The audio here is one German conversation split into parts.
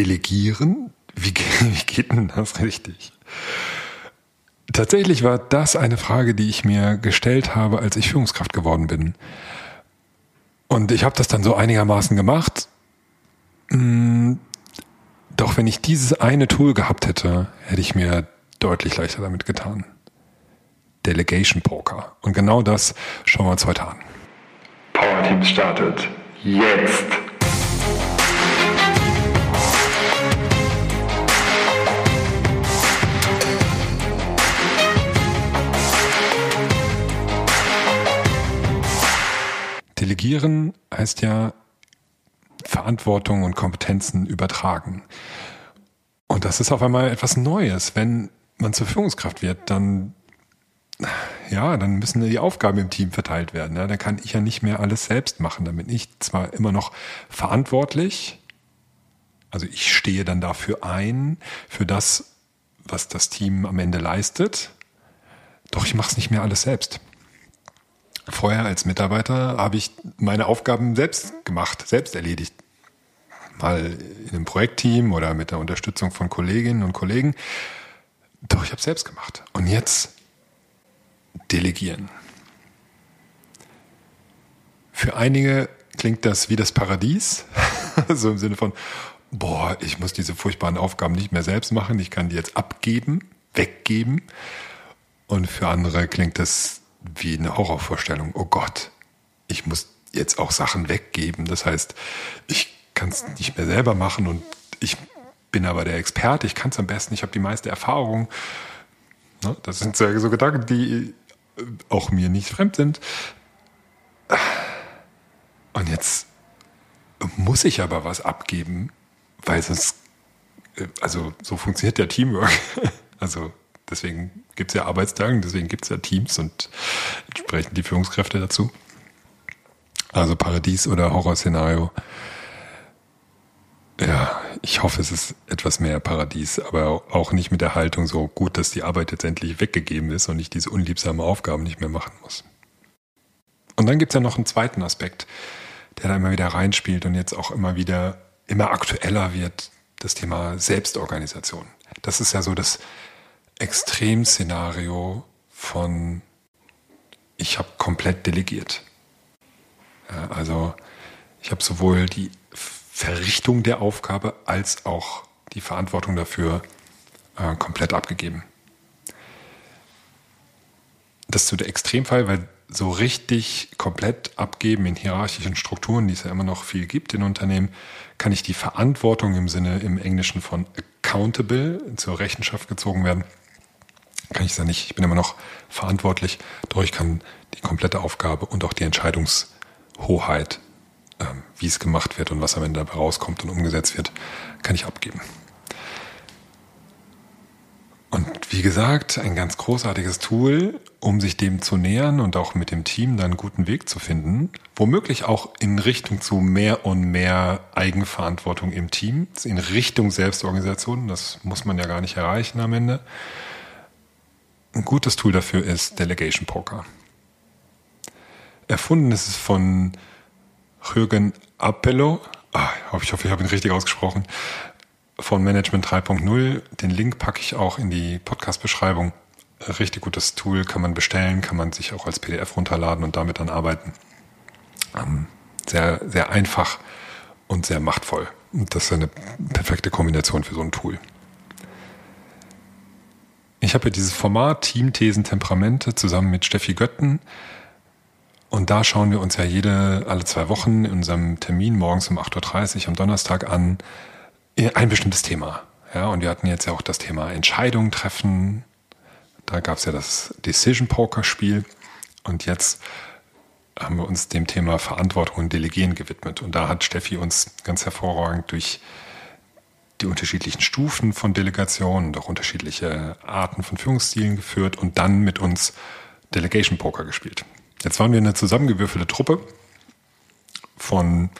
Delegieren? Wie, wie geht denn das richtig? Tatsächlich war das eine Frage, die ich mir gestellt habe, als ich Führungskraft geworden bin. Und ich habe das dann so einigermaßen gemacht. Hm, doch wenn ich dieses eine Tool gehabt hätte, hätte ich mir deutlich leichter damit getan. Delegation Poker. Und genau das schauen wir uns heute an. Power Team startet jetzt. Delegieren heißt ja Verantwortung und Kompetenzen übertragen. Und das ist auf einmal etwas Neues. Wenn man zur Führungskraft wird, dann, ja, dann müssen die Aufgaben im Team verteilt werden. Ja, dann kann ich ja nicht mehr alles selbst machen. Da bin ich zwar immer noch verantwortlich, also ich stehe dann dafür ein, für das, was das Team am Ende leistet, doch ich mache es nicht mehr alles selbst. Vorher als Mitarbeiter habe ich meine Aufgaben selbst gemacht, selbst erledigt. Mal in einem Projektteam oder mit der Unterstützung von Kolleginnen und Kollegen. Doch ich habe selbst gemacht. Und jetzt delegieren. Für einige klingt das wie das Paradies. so im Sinne von, boah, ich muss diese furchtbaren Aufgaben nicht mehr selbst machen. Ich kann die jetzt abgeben, weggeben. Und für andere klingt das wie eine Horrorvorstellung. Oh Gott, ich muss jetzt auch Sachen weggeben. Das heißt, ich kann es nicht mehr selber machen und ich bin aber der Experte, ich kann es am besten, ich habe die meiste Erfahrung. Ne, das sind so Gedanken, die auch mir nicht fremd sind. Und jetzt muss ich aber was abgeben, weil sonst, also so funktioniert der Teamwork. Also Deswegen gibt es ja Arbeitstage, deswegen gibt es ja Teams und entsprechend die Führungskräfte dazu. Also Paradies oder Horrorszenario. Ja, ich hoffe, es ist etwas mehr Paradies, aber auch nicht mit der Haltung so gut, dass die Arbeit jetzt endlich weggegeben ist und ich diese unliebsame Aufgaben nicht mehr machen muss. Und dann gibt es ja noch einen zweiten Aspekt, der da immer wieder reinspielt und jetzt auch immer wieder immer aktueller wird, das Thema Selbstorganisation. Das ist ja so das Extremszenario von ich habe komplett delegiert. Ja, also ich habe sowohl die Verrichtung der Aufgabe als auch die Verantwortung dafür äh, komplett abgegeben. Das ist so der Extremfall, weil so richtig komplett abgeben in hierarchischen Strukturen, die es ja immer noch viel gibt in Unternehmen, kann ich die Verantwortung im Sinne im Englischen von accountable zur Rechenschaft gezogen werden kann ich es ja nicht. Ich bin immer noch verantwortlich, doch ich kann die komplette Aufgabe und auch die Entscheidungshoheit, ähm, wie es gemacht wird und was am Ende dabei rauskommt und umgesetzt wird, kann ich abgeben. Und wie gesagt, ein ganz großartiges Tool, um sich dem zu nähern und auch mit dem Team dann einen guten Weg zu finden. Womöglich auch in Richtung zu mehr und mehr Eigenverantwortung im Team, in Richtung Selbstorganisation. Das muss man ja gar nicht erreichen am Ende. Ein gutes Tool dafür ist Delegation Poker. Erfunden ist es von Jürgen Appello. Ah, ich hoffe, ich habe ihn richtig ausgesprochen. Von Management 3.0. Den Link packe ich auch in die Podcast-Beschreibung. Richtig gutes Tool, kann man bestellen, kann man sich auch als PDF runterladen und damit dann arbeiten. Ähm, sehr, sehr einfach und sehr machtvoll. Und das ist eine perfekte Kombination für so ein Tool. Ich habe ja dieses Format Team Thesen Temperamente zusammen mit Steffi Götten. Und da schauen wir uns ja jede, alle zwei Wochen in unserem Termin morgens um 8.30 Uhr am Donnerstag an, ein bestimmtes Thema. Ja, und wir hatten jetzt ja auch das Thema Entscheidungen treffen. Da gab es ja das Decision Poker Spiel. Und jetzt haben wir uns dem Thema Verantwortung und Delegieren gewidmet. Und da hat Steffi uns ganz hervorragend durch die unterschiedlichen Stufen von Delegation und auch unterschiedliche Arten von Führungsstilen geführt und dann mit uns Delegation Poker gespielt. Jetzt waren wir eine zusammengewürfelte Truppe von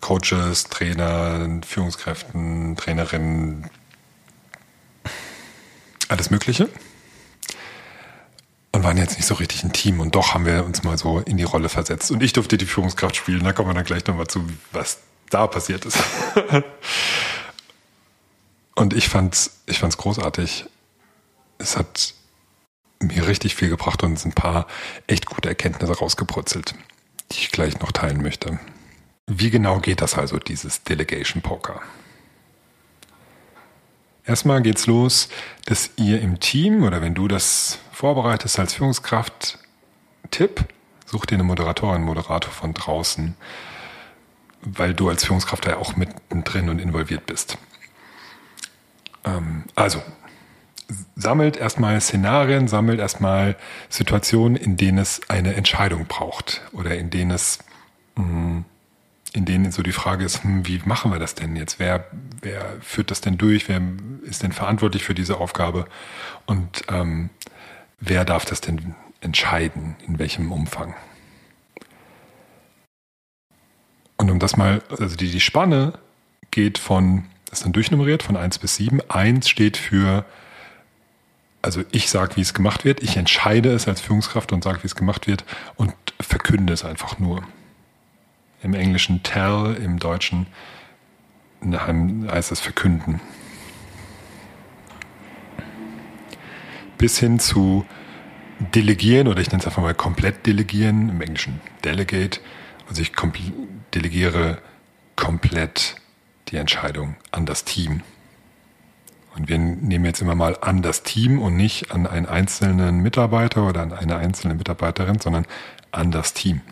Coaches, Trainern, Führungskräften, Trainerinnen, alles Mögliche. Und waren jetzt nicht so richtig ein Team. Und doch haben wir uns mal so in die Rolle versetzt. Und ich durfte die Führungskraft spielen. Da kommen wir dann gleich nochmal zu, was da passiert ist. Und ich fand's, ich fand's großartig. Es hat mir richtig viel gebracht und ein paar echt gute Erkenntnisse rausgebrutzelt, die ich gleich noch teilen möchte. Wie genau geht das also, dieses Delegation Poker? Erstmal geht's los, dass ihr im Team oder wenn du das vorbereitest als Führungskraft, Tipp, such dir eine Moderatorin, Moderator von draußen, weil du als Führungskraft ja auch mittendrin und involviert bist. Ähm, also, sammelt erstmal Szenarien, sammelt erstmal Situationen, in denen es eine Entscheidung braucht oder in denen es, mm, in denen so die Frage ist, hm, wie machen wir das denn jetzt? Wer, wer führt das denn durch? Wer ist denn verantwortlich für diese Aufgabe? Und ähm, wer darf das denn entscheiden? In welchem Umfang? Und um das mal, also die, die Spanne geht von, ist dann durchnummeriert, von 1 bis 7. 1 steht für, also ich sage, wie es gemacht wird, ich entscheide es als Führungskraft und sage, wie es gemacht wird und verkünde es einfach nur. Im Englischen tell, im Deutschen heißt es verkünden. Bis hin zu delegieren oder ich nenne es einfach mal komplett delegieren, im Englischen delegate. Also ich delegiere komplett die Entscheidung an das Team. Und wir nehmen jetzt immer mal an das Team und nicht an einen einzelnen Mitarbeiter oder an eine einzelne Mitarbeiterin, sondern an das Team.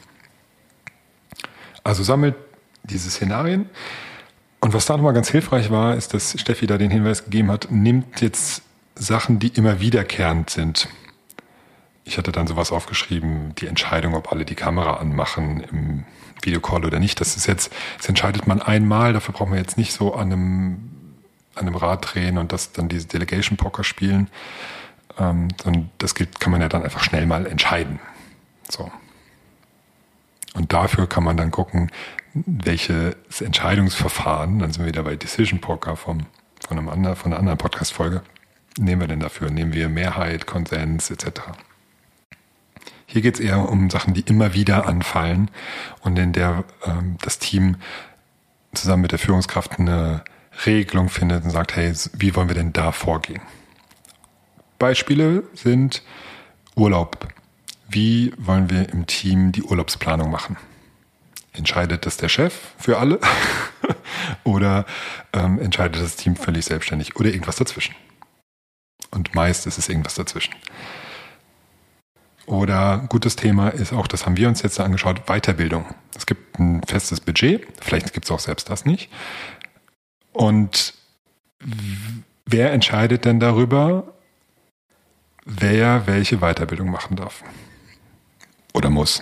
Also sammelt diese Szenarien. Und was da nochmal ganz hilfreich war, ist, dass Steffi da den Hinweis gegeben hat, nimmt jetzt Sachen, die immer wiederkehrend sind. Ich hatte dann sowas aufgeschrieben, die Entscheidung, ob alle die Kamera anmachen im Videocall oder nicht. Das ist jetzt, das entscheidet man einmal, dafür braucht man jetzt nicht so an einem, an einem Rad drehen und das dann diese Delegation Poker spielen. Ähm, sondern das gilt, kann man ja dann einfach schnell mal entscheiden. So. Und dafür kann man dann gucken, welches Entscheidungsverfahren, dann sind wir wieder bei Decision Poker vom, von, einem anderen, von einer anderen Podcast-Folge, nehmen wir denn dafür? Nehmen wir Mehrheit, Konsens etc.? Hier geht es eher um Sachen, die immer wieder anfallen und in der ähm, das Team zusammen mit der Führungskraft eine Regelung findet und sagt, hey, wie wollen wir denn da vorgehen? Beispiele sind Urlaub. Wie wollen wir im Team die Urlaubsplanung machen? Entscheidet das der Chef für alle oder ähm, entscheidet das Team völlig selbstständig oder irgendwas dazwischen? Und meist ist es irgendwas dazwischen. Oder gutes Thema ist auch, das haben wir uns jetzt angeschaut, Weiterbildung. Es gibt ein festes Budget, vielleicht gibt es auch selbst das nicht. Und wer entscheidet denn darüber, wer welche Weiterbildung machen darf? Oder muss?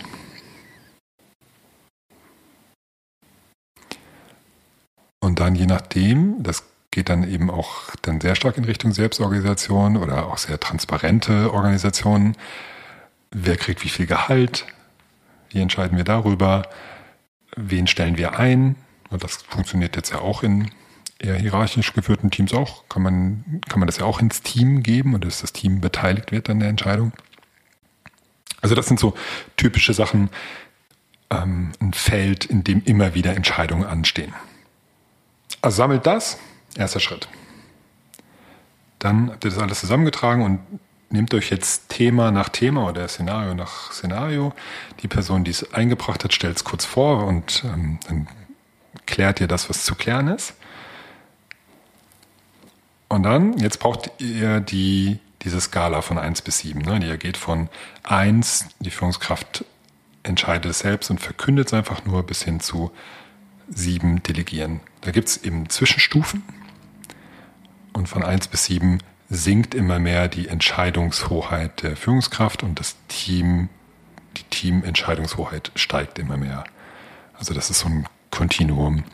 Und dann je nachdem, das geht dann eben auch dann sehr stark in Richtung Selbstorganisation oder auch sehr transparente Organisationen, wer kriegt wie viel Gehalt, wie entscheiden wir darüber, wen stellen wir ein. Und das funktioniert jetzt ja auch in eher hierarchisch geführten Teams auch. Kann man, kann man das ja auch ins Team geben und dass das Team beteiligt wird an der Entscheidung. Also das sind so typische Sachen, ähm, ein Feld, in dem immer wieder Entscheidungen anstehen. Also sammelt das, erster Schritt. Dann habt ihr das alles zusammengetragen und nehmt euch jetzt Thema nach Thema oder Szenario nach Szenario. Die Person, die es eingebracht hat, stellt es kurz vor und ähm, dann klärt ihr das, was zu klären ist. Und dann, jetzt braucht ihr die, diese Skala von 1 bis 7. Ne? Die geht von 1, die Führungskraft entscheidet es selbst und verkündet es einfach nur, bis hin zu 7 delegieren. Da gibt es eben Zwischenstufen. Und von 1 bis 7 sinkt immer mehr die Entscheidungshoheit der Führungskraft und das Team, die Teamentscheidungshoheit steigt immer mehr. Also das ist so ein Kontinuum.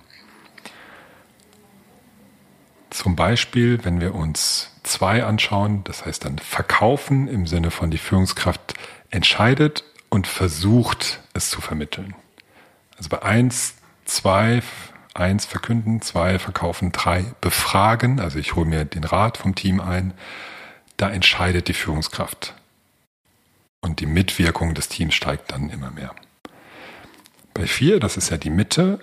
Zum Beispiel, wenn wir uns zwei anschauen, das heißt dann verkaufen im Sinne von die Führungskraft entscheidet und versucht es zu vermitteln. Also bei eins, zwei eins verkünden, zwei verkaufen, drei befragen. Also ich hole mir den Rat vom Team ein. Da entscheidet die Führungskraft. Und die Mitwirkung des Teams steigt dann immer mehr. Bei vier, das ist ja die Mitte,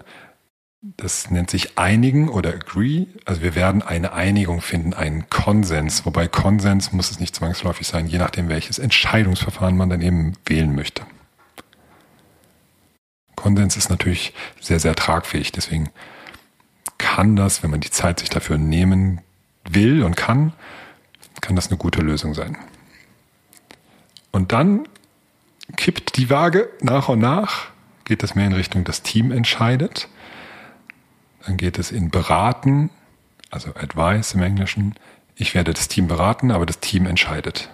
Das nennt sich einigen oder agree. Also wir werden eine Einigung finden, einen Konsens. Wobei Konsens muss es nicht zwangsläufig sein, je nachdem, welches Entscheidungsverfahren man dann eben wählen möchte. Konsens ist natürlich sehr, sehr tragfähig. Deswegen kann das, wenn man die Zeit sich dafür nehmen will und kann, kann das eine gute Lösung sein. Und dann kippt die Waage nach und nach, geht es mehr in Richtung, das Team entscheidet. Dann geht es in Beraten, also Advice im Englischen. Ich werde das Team beraten, aber das Team entscheidet.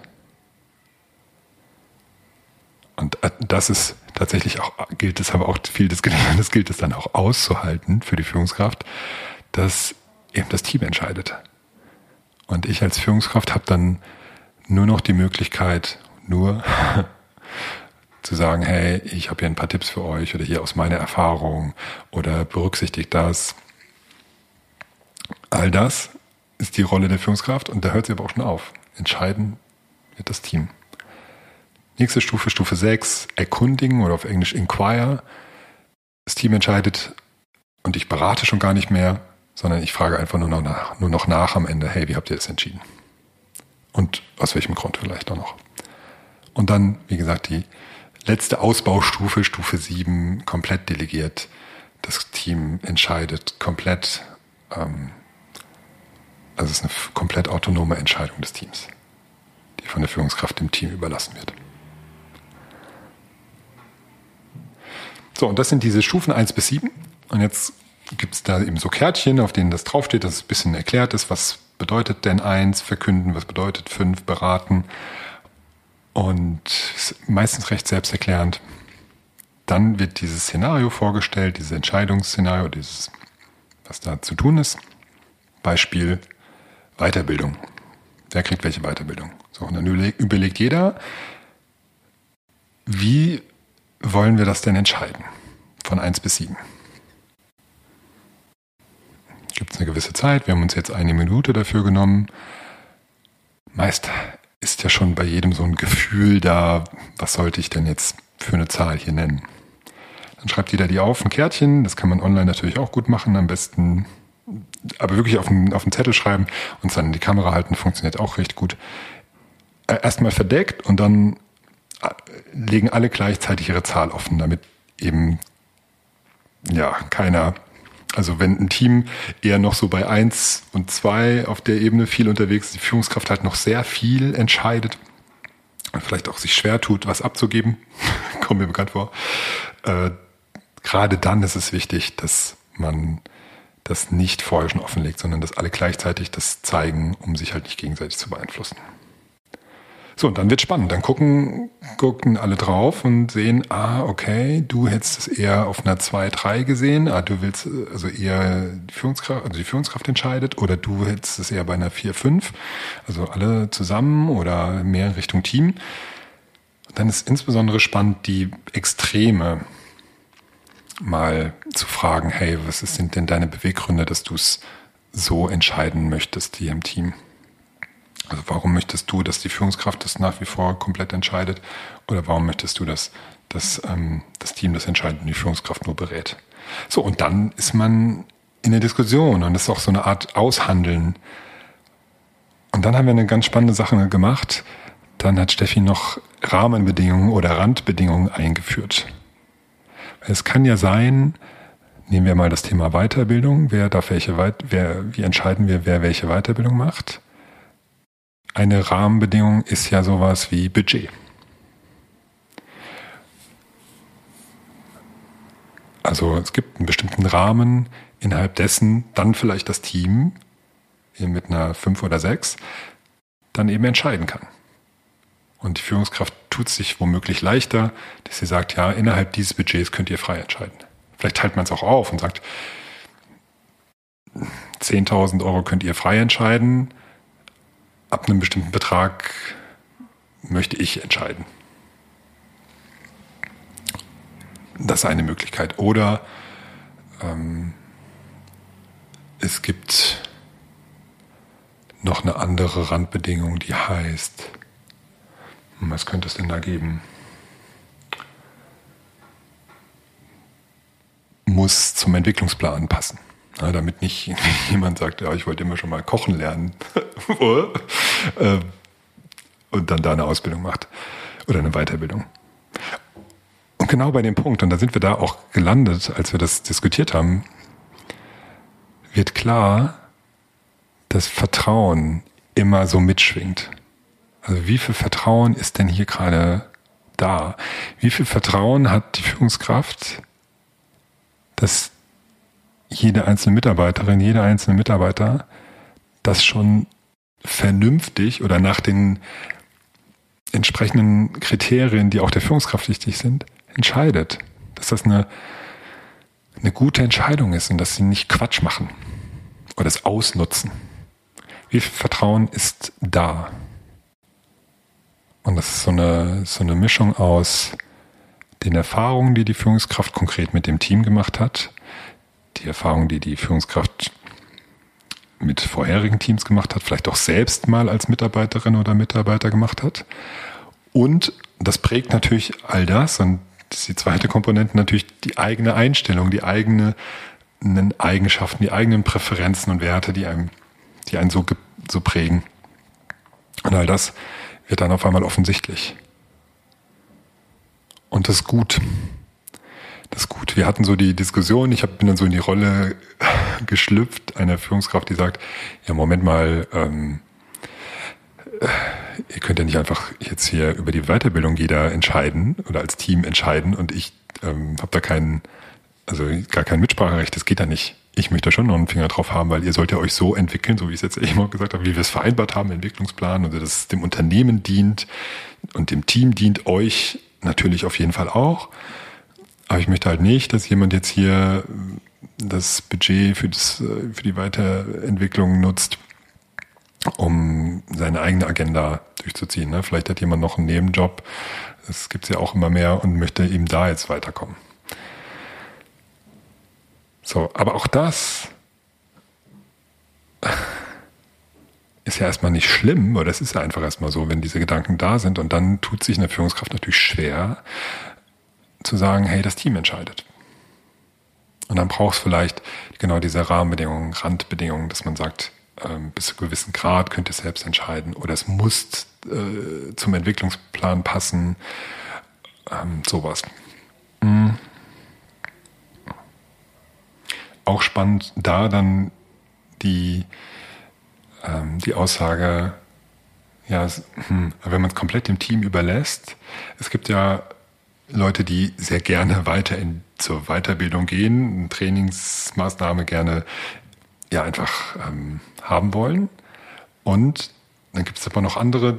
Und äh, das ist tatsächlich auch, gilt es aber auch viel des das gilt es dann auch auszuhalten für die Führungskraft, dass eben das Team entscheidet. Und ich als Führungskraft habe dann nur noch die Möglichkeit, nur zu sagen, hey, ich habe hier ein paar Tipps für euch oder hier aus meiner Erfahrung oder berücksichtigt das. All das ist die Rolle der Führungskraft und da hört sie aber auch schon auf. Entscheiden wird das Team. Nächste Stufe, Stufe 6, erkundigen oder auf Englisch inquire. Das Team entscheidet und ich berate schon gar nicht mehr, sondern ich frage einfach nur noch nach, nur noch nach am Ende, hey, wie habt ihr das entschieden? Und aus welchem Grund vielleicht auch noch. Und dann, wie gesagt, die letzte Ausbaustufe, Stufe 7, komplett delegiert. Das Team entscheidet komplett. Ähm, also es ist eine komplett autonome Entscheidung des Teams, die von der Führungskraft dem Team überlassen wird. So, und das sind diese Stufen 1 bis 7. Und jetzt gibt es da eben so Kärtchen, auf denen das draufsteht, dass es ein bisschen erklärt ist, was bedeutet denn 1 verkünden, was bedeutet 5 beraten und meistens recht selbsterklärend. Dann wird dieses Szenario vorgestellt, dieses Entscheidungsszenario, dieses, was da zu tun ist. Beispiel Weiterbildung. Wer kriegt welche Weiterbildung? So, und dann überlegt jeder, wie wollen wir das denn entscheiden? Von 1 bis 7. Gibt es eine gewisse Zeit? Wir haben uns jetzt eine Minute dafür genommen. Meist ist ja schon bei jedem so ein Gefühl da, was sollte ich denn jetzt für eine Zahl hier nennen. Dann schreibt jeder die auf, ein Kärtchen, das kann man online natürlich auch gut machen, am besten, aber wirklich auf einen, auf einen Zettel schreiben und dann in die Kamera halten, funktioniert auch recht gut. Äh, erstmal verdeckt und dann legen alle gleichzeitig ihre Zahl offen, damit eben ja keiner also wenn ein Team eher noch so bei eins und zwei auf der Ebene viel unterwegs ist, die Führungskraft halt noch sehr viel entscheidet und vielleicht auch sich schwer tut, was abzugeben, kommt mir bekannt vor. Äh, gerade dann ist es wichtig, dass man das nicht vorher schon offenlegt, sondern dass alle gleichzeitig das zeigen, um sich halt nicht gegenseitig zu beeinflussen. So, und dann wird spannend. Dann gucken, gucken alle drauf und sehen, ah, okay, du hättest es eher auf einer 2, 3 gesehen, ah, du willst also eher die Führungskraft, also die Führungskraft entscheidet, oder du hättest es eher bei einer 4, 5, also alle zusammen oder mehr in Richtung Team. Dann ist insbesondere spannend, die Extreme mal zu fragen, hey, was sind denn deine Beweggründe, dass du es so entscheiden möchtest hier im Team? Also warum möchtest du, dass die Führungskraft das nach wie vor komplett entscheidet? Oder warum möchtest du, dass, dass ähm, das Team das entscheidet und die Führungskraft nur berät? So, und dann ist man in der Diskussion und das ist auch so eine Art Aushandeln. Und dann haben wir eine ganz spannende Sache gemacht. Dann hat Steffi noch Rahmenbedingungen oder Randbedingungen eingeführt. Es kann ja sein, nehmen wir mal das Thema Weiterbildung, wer darf welche, wer, wie entscheiden wir, wer welche Weiterbildung macht? Eine Rahmenbedingung ist ja sowas wie Budget. Also es gibt einen bestimmten Rahmen, innerhalb dessen dann vielleicht das Team mit einer 5 oder 6 dann eben entscheiden kann. Und die Führungskraft tut sich womöglich leichter, dass sie sagt, ja, innerhalb dieses Budgets könnt ihr frei entscheiden. Vielleicht teilt man es auch auf und sagt, 10.000 Euro könnt ihr frei entscheiden, ab einem bestimmten Betrag möchte ich entscheiden. Das ist eine Möglichkeit. Oder ähm, es gibt noch eine andere Randbedingung, die heißt, was könnte es denn da geben? muss zum Entwicklungsplan passen. Ja, damit nicht jemand sagt, ja, ich wollte immer schon mal kochen lernen. Ähm, und dann da eine Ausbildung macht oder eine Weiterbildung. Und genau bei dem Punkt, und da sind wir da auch gelandet, als wir das diskutiert haben, wird klar, dass Vertrauen immer so mitschwingt. Also wie viel Vertrauen ist denn hier gerade da? Wie viel Vertrauen hat die Führungskraft, dass jede einzelne Mitarbeiterin, jeder einzelne Mitarbeiter das schon vernünftig oder nach den entsprechenden Kriterien, die auch der Führungskraft wichtig sind, entscheidet. Dass das eine, eine gute Entscheidung ist und dass sie nicht Quatsch machen oder es ausnutzen. Wie viel Vertrauen ist da? Und das ist so eine, so eine Mischung aus den Erfahrungen, die die Führungskraft konkret mit dem Team gemacht hat, die Erfahrungen, die die Führungskraft mit vorherigen Teams gemacht hat, vielleicht auch selbst mal als Mitarbeiterin oder Mitarbeiter gemacht hat. Und das prägt natürlich all das und das ist die zweite Komponente natürlich die eigene Einstellung, die eigenen Eigenschaften, die eigenen Präferenzen und Werte, die einem, die einen so, so prägen. Und all das wird dann auf einmal offensichtlich. Und das ist gut. Das ist gut. Wir hatten so die Diskussion, ich hab, bin dann so in die Rolle geschlüpft, einer Führungskraft, die sagt, ja, Moment mal, ähm, äh, ihr könnt ja nicht einfach jetzt hier über die Weiterbildung jeder entscheiden oder als Team entscheiden und ich ähm, habe da keinen, also gar kein Mitspracherecht, das geht da nicht. Ich möchte schon noch einen Finger drauf haben, weil ihr sollt ja euch so entwickeln, so wie ich es jetzt eben auch gesagt habe, wie wir es vereinbart haben, Entwicklungsplan, also dass es dem Unternehmen dient und dem Team dient, euch natürlich auf jeden Fall auch. Aber ich möchte halt nicht, dass jemand jetzt hier das Budget für, das, für die Weiterentwicklung nutzt, um seine eigene Agenda durchzuziehen. Ne? Vielleicht hat jemand noch einen Nebenjob, das gibt's ja auch immer mehr und möchte eben da jetzt weiterkommen. So, aber auch das ist ja erstmal nicht schlimm, oder es ist ja einfach erstmal so, wenn diese Gedanken da sind und dann tut sich eine Führungskraft natürlich schwer, zu sagen, hey, das Team entscheidet. Und dann brauchst du vielleicht genau diese Rahmenbedingungen, Randbedingungen, dass man sagt, ähm, bis zu einem gewissen Grad könnt ihr selbst entscheiden oder es muss äh, zum Entwicklungsplan passen, ähm, sowas. Mhm. Auch spannend da dann die, ähm, die Aussage, ja, hm, wenn man es komplett dem Team überlässt, es gibt ja Leute, die sehr gerne weiter in, zur Weiterbildung gehen, eine Trainingsmaßnahme gerne ja einfach ähm, haben wollen. Und dann gibt es aber noch andere,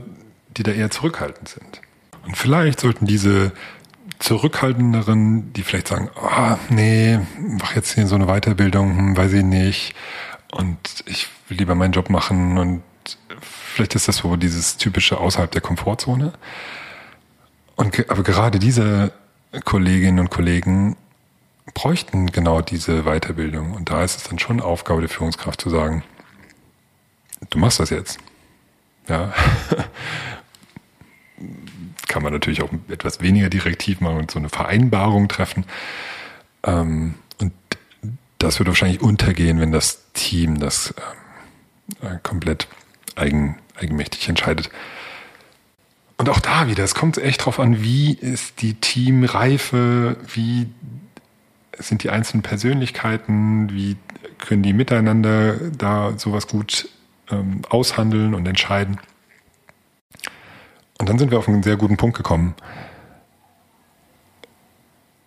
die da eher zurückhaltend sind. Und vielleicht sollten diese zurückhaltenderen, die vielleicht sagen, ah, oh, nee, mach jetzt hier so eine Weiterbildung, hm, weiß ich nicht. Und ich will lieber meinen Job machen und vielleicht ist das so dieses typische außerhalb der Komfortzone. Und aber gerade diese Kolleginnen und Kollegen bräuchten genau diese Weiterbildung. Und da ist es dann schon Aufgabe der Führungskraft zu sagen, du machst das jetzt. Ja. Kann man natürlich auch etwas weniger direktiv machen und so eine Vereinbarung treffen. Ähm, und das würde wahrscheinlich untergehen, wenn das Team das ähm, äh, komplett eigen, eigenmächtig entscheidet. Und auch da wieder, es kommt echt drauf an, wie ist die Teamreife, wie sind die einzelnen Persönlichkeiten, wie können die miteinander da sowas gut ähm, aushandeln und entscheiden. Und dann sind wir auf einen sehr guten Punkt gekommen.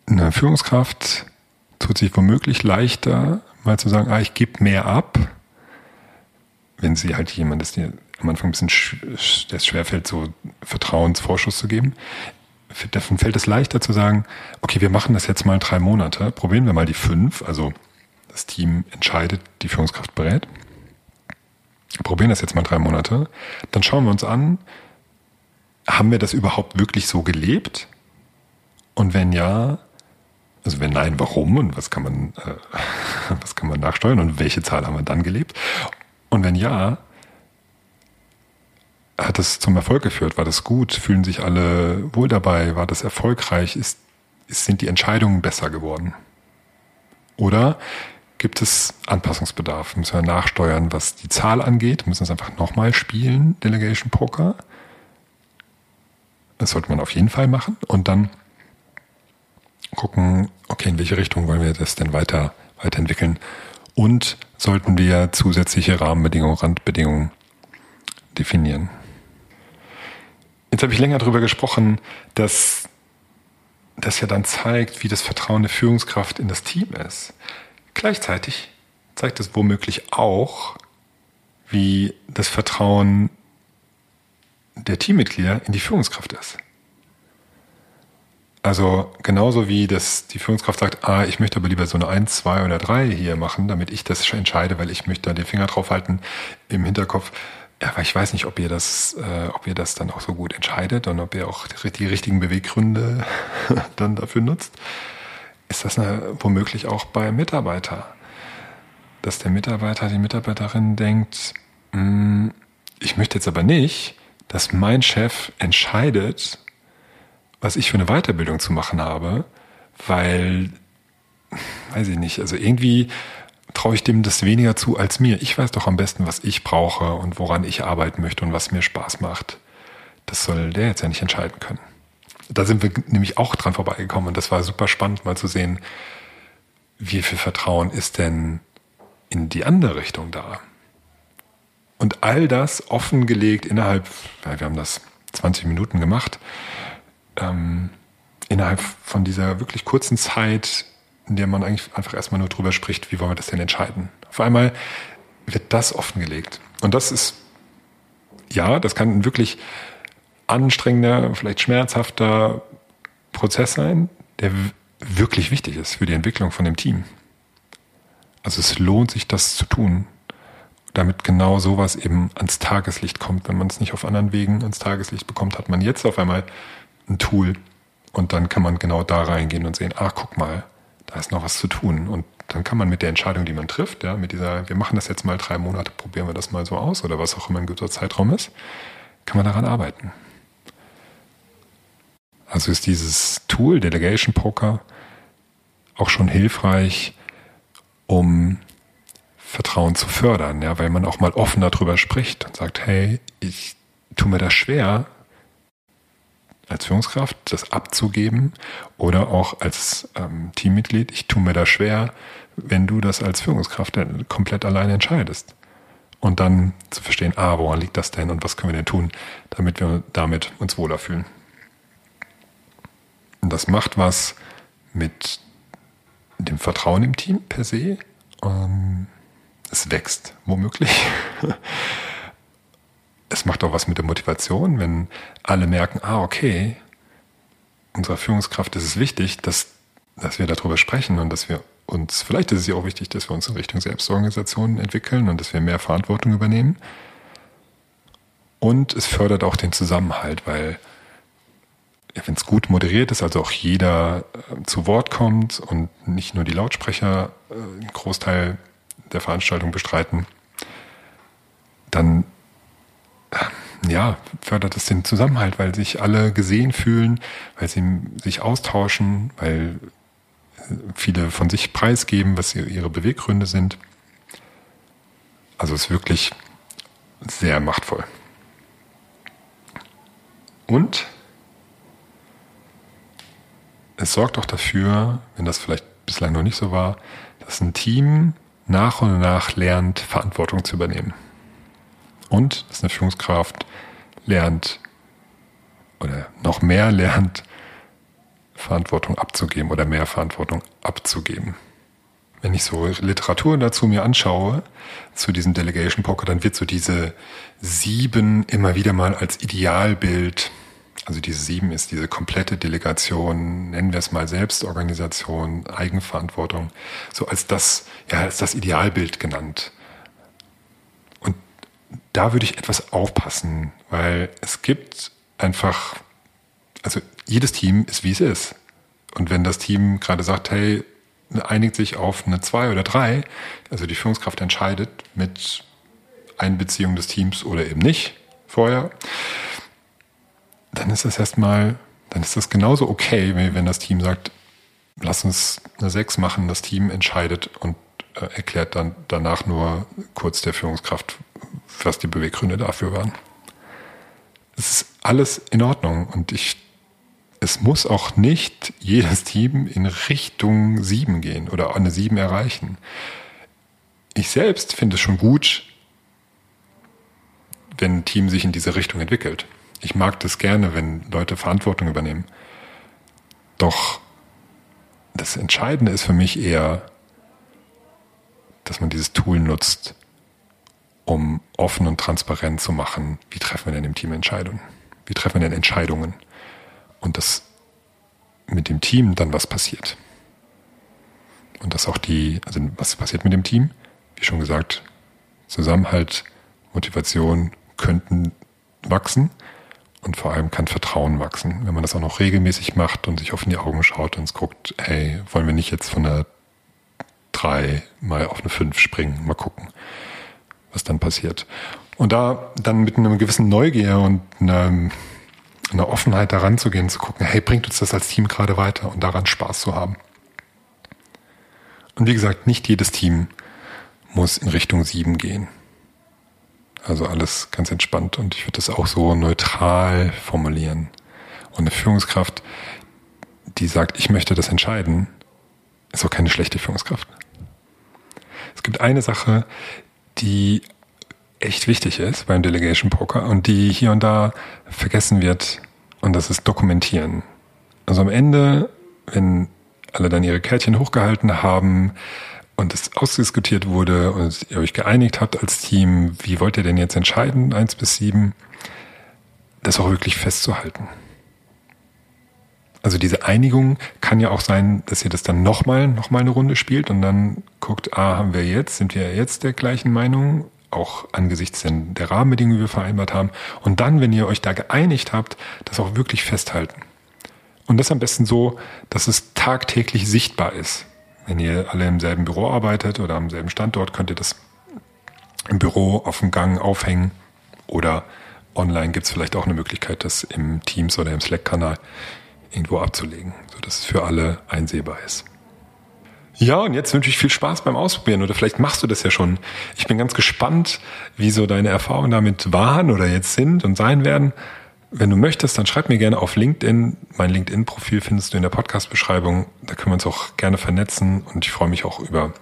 Eine Führungskraft tut sich womöglich leichter, mal zu sagen, ah, ich gebe mehr ab, wenn sie halt jemand ist, der am Anfang ein bisschen der es schwerfällt, so Vertrauensvorschuss zu geben. Davon fällt es leichter zu sagen, okay, wir machen das jetzt mal drei Monate, probieren wir mal die fünf, also das Team entscheidet, die Führungskraft berät. Probieren das jetzt mal drei Monate. Dann schauen wir uns an, haben wir das überhaupt wirklich so gelebt? Und wenn ja, also wenn nein, warum und was kann man, äh, was kann man nachsteuern und welche Zahl haben wir dann gelebt? Und wenn ja, hat es zum Erfolg geführt? War das gut? Fühlen sich alle wohl dabei? War das erfolgreich? Ist, sind die Entscheidungen besser geworden? Oder gibt es Anpassungsbedarf? Müssen wir nachsteuern, was die Zahl angeht? Müssen wir es einfach nochmal spielen, Delegation Poker? Das sollte man auf jeden Fall machen. Und dann gucken, okay, in welche Richtung wollen wir das denn weiter, weiterentwickeln? Und sollten wir zusätzliche Rahmenbedingungen, Randbedingungen definieren? Jetzt habe ich länger darüber gesprochen, dass das ja dann zeigt, wie das Vertrauen der Führungskraft in das Team ist. Gleichzeitig zeigt es womöglich auch, wie das Vertrauen der Teammitglieder in die Führungskraft ist. Also genauso wie das die Führungskraft sagt, ah, ich möchte aber lieber so eine 1, 2 oder 3 hier machen, damit ich das entscheide, weil ich möchte da den Finger drauf halten im Hinterkopf. Ja, aber ich weiß nicht, ob ihr das, äh, ob ihr das dann auch so gut entscheidet und ob ihr auch die, die richtigen Beweggründe dann dafür nutzt. Ist das eine, womöglich auch bei Mitarbeiter? Dass der Mitarbeiter, die Mitarbeiterin denkt, hm, ich möchte jetzt aber nicht, dass mein Chef entscheidet, was ich für eine Weiterbildung zu machen habe, weil, weiß ich nicht, also irgendwie traue ich dem das weniger zu als mir. Ich weiß doch am besten, was ich brauche und woran ich arbeiten möchte und was mir Spaß macht. Das soll der jetzt ja nicht entscheiden können. Da sind wir nämlich auch dran vorbeigekommen und das war super spannend mal zu sehen, wie viel Vertrauen ist denn in die andere Richtung da. Und all das offengelegt innerhalb, weil wir haben das 20 Minuten gemacht, ähm, innerhalb von dieser wirklich kurzen Zeit, in der man eigentlich einfach erstmal nur drüber spricht, wie wollen wir das denn entscheiden. Auf einmal wird das offengelegt. Und das ist, ja, das kann ein wirklich anstrengender, vielleicht schmerzhafter Prozess sein, der wirklich wichtig ist für die Entwicklung von dem Team. Also es lohnt sich, das zu tun, damit genau sowas eben ans Tageslicht kommt. Wenn man es nicht auf anderen Wegen ans Tageslicht bekommt, hat man jetzt auf einmal ein Tool und dann kann man genau da reingehen und sehen, ach, guck mal, da ist noch was zu tun. Und dann kann man mit der Entscheidung, die man trifft, ja, mit dieser, wir machen das jetzt mal drei Monate, probieren wir das mal so aus oder was auch immer ein guter Zeitraum ist, kann man daran arbeiten. Also ist dieses Tool Delegation Poker auch schon hilfreich, um Vertrauen zu fördern, ja, weil man auch mal offen darüber spricht und sagt, hey, ich tue mir das schwer, als Führungskraft das abzugeben oder auch als ähm, Teammitglied, ich tue mir das schwer, wenn du das als Führungskraft komplett alleine entscheidest. Und dann zu verstehen, ah, woran liegt das denn und was können wir denn tun, damit wir damit uns wohler fühlen. Und das macht was mit dem Vertrauen im Team per se. Ähm, es wächst womöglich. es macht auch was mit der Motivation, wenn alle merken, ah, okay, unserer Führungskraft ist es wichtig, dass, dass wir darüber sprechen und dass wir uns, vielleicht ist es ja auch wichtig, dass wir uns in Richtung Selbstorganisation entwickeln und dass wir mehr Verantwortung übernehmen. Und es fördert auch den Zusammenhalt, weil wenn es gut moderiert ist, also auch jeder äh, zu Wort kommt und nicht nur die Lautsprecher äh, einen Großteil der Veranstaltung bestreiten, dann ja, fördert es den Zusammenhalt, weil sich alle gesehen fühlen, weil sie sich austauschen, weil viele von sich preisgeben, was ihre Beweggründe sind. Also es ist wirklich sehr machtvoll. Und es sorgt auch dafür, wenn das vielleicht bislang noch nicht so war, dass ein Team nach und nach lernt, Verantwortung zu übernehmen. Und dass eine Führungskraft lernt oder noch mehr lernt, Verantwortung abzugeben oder mehr Verantwortung abzugeben. Wenn ich so Literatur dazu mir anschaue, zu diesem Delegation Poker, dann wird so diese sieben immer wieder mal als Idealbild also diese sieben ist diese komplette Delegation, nennen wir es mal Selbstorganisation, Eigenverantwortung, so als das, ja, als das Idealbild genannt. Da würde ich etwas aufpassen, weil es gibt einfach, also jedes Team ist wie es ist. Und wenn das Team gerade sagt, hey, einigt sich auf eine zwei oder drei, also die Führungskraft entscheidet mit Einbeziehung des Teams oder eben nicht vorher, dann ist das erstmal, dann ist das genauso okay, wenn das Team sagt, lass uns eine 6 machen, das Team entscheidet und äh, erklärt dann danach nur kurz der Führungskraft, was die Beweggründe dafür waren. Es ist alles in Ordnung und ich, es muss auch nicht jedes Team in Richtung 7 gehen oder eine 7 erreichen. Ich selbst finde es schon gut, wenn ein Team sich in diese Richtung entwickelt. Ich mag das gerne, wenn Leute Verantwortung übernehmen. Doch das Entscheidende ist für mich eher, dass man dieses Tool nutzt, um offen und transparent zu machen, wie treffen wir denn im Team Entscheidungen? Wie treffen wir denn Entscheidungen? Und dass mit dem Team dann was passiert. Und dass auch die, also was passiert mit dem Team? Wie schon gesagt, Zusammenhalt, Motivation könnten wachsen und vor allem kann Vertrauen wachsen, wenn man das auch noch regelmäßig macht und sich in die Augen schaut und guckt, hey, wollen wir nicht jetzt von einer drei mal auf eine fünf springen, mal gucken, was dann passiert. Und da dann mit einer gewissen Neugier und einer, einer Offenheit daran zu gehen, zu gucken, hey, bringt uns das als Team gerade weiter und daran Spaß zu haben. Und wie gesagt, nicht jedes Team muss in Richtung sieben gehen. Also alles ganz entspannt und ich würde das auch so neutral formulieren. Und eine Führungskraft, die sagt, ich möchte das entscheiden, ist auch keine schlechte Führungskraft. Es gibt eine Sache, die echt wichtig ist beim Delegation Poker und die hier und da vergessen wird und das ist Dokumentieren. Also am Ende, wenn alle dann ihre Kärtchen hochgehalten haben, und es ausdiskutiert wurde und ihr euch geeinigt habt als Team, wie wollt ihr denn jetzt entscheiden, eins bis sieben, das auch wirklich festzuhalten. Also diese Einigung kann ja auch sein, dass ihr das dann nochmal, nochmal eine Runde spielt und dann guckt, ah, haben wir jetzt, sind wir jetzt der gleichen Meinung, auch angesichts der Rahmenbedingungen, die wir vereinbart haben. Und dann, wenn ihr euch da geeinigt habt, das auch wirklich festhalten. Und das am besten so, dass es tagtäglich sichtbar ist. Wenn ihr alle im selben Büro arbeitet oder am selben Standort, könnt ihr das im Büro auf dem Gang aufhängen oder online gibt es vielleicht auch eine Möglichkeit, das im Teams oder im Slack-Kanal irgendwo abzulegen, sodass es für alle einsehbar ist. Ja, und jetzt wünsche ich viel Spaß beim Ausprobieren oder vielleicht machst du das ja schon. Ich bin ganz gespannt, wie so deine Erfahrungen damit waren oder jetzt sind und sein werden. Wenn du möchtest, dann schreib mir gerne auf LinkedIn. Mein LinkedIn-Profil findest du in der Podcast-Beschreibung. Da können wir uns auch gerne vernetzen und ich freue mich auch über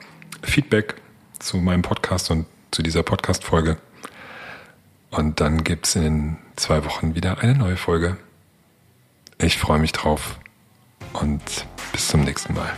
Feedback zu meinem Podcast und zu dieser Podcast-Folge. Und dann gibt's in zwei Wochen wieder eine neue Folge. Ich freue mich drauf und bis zum nächsten Mal.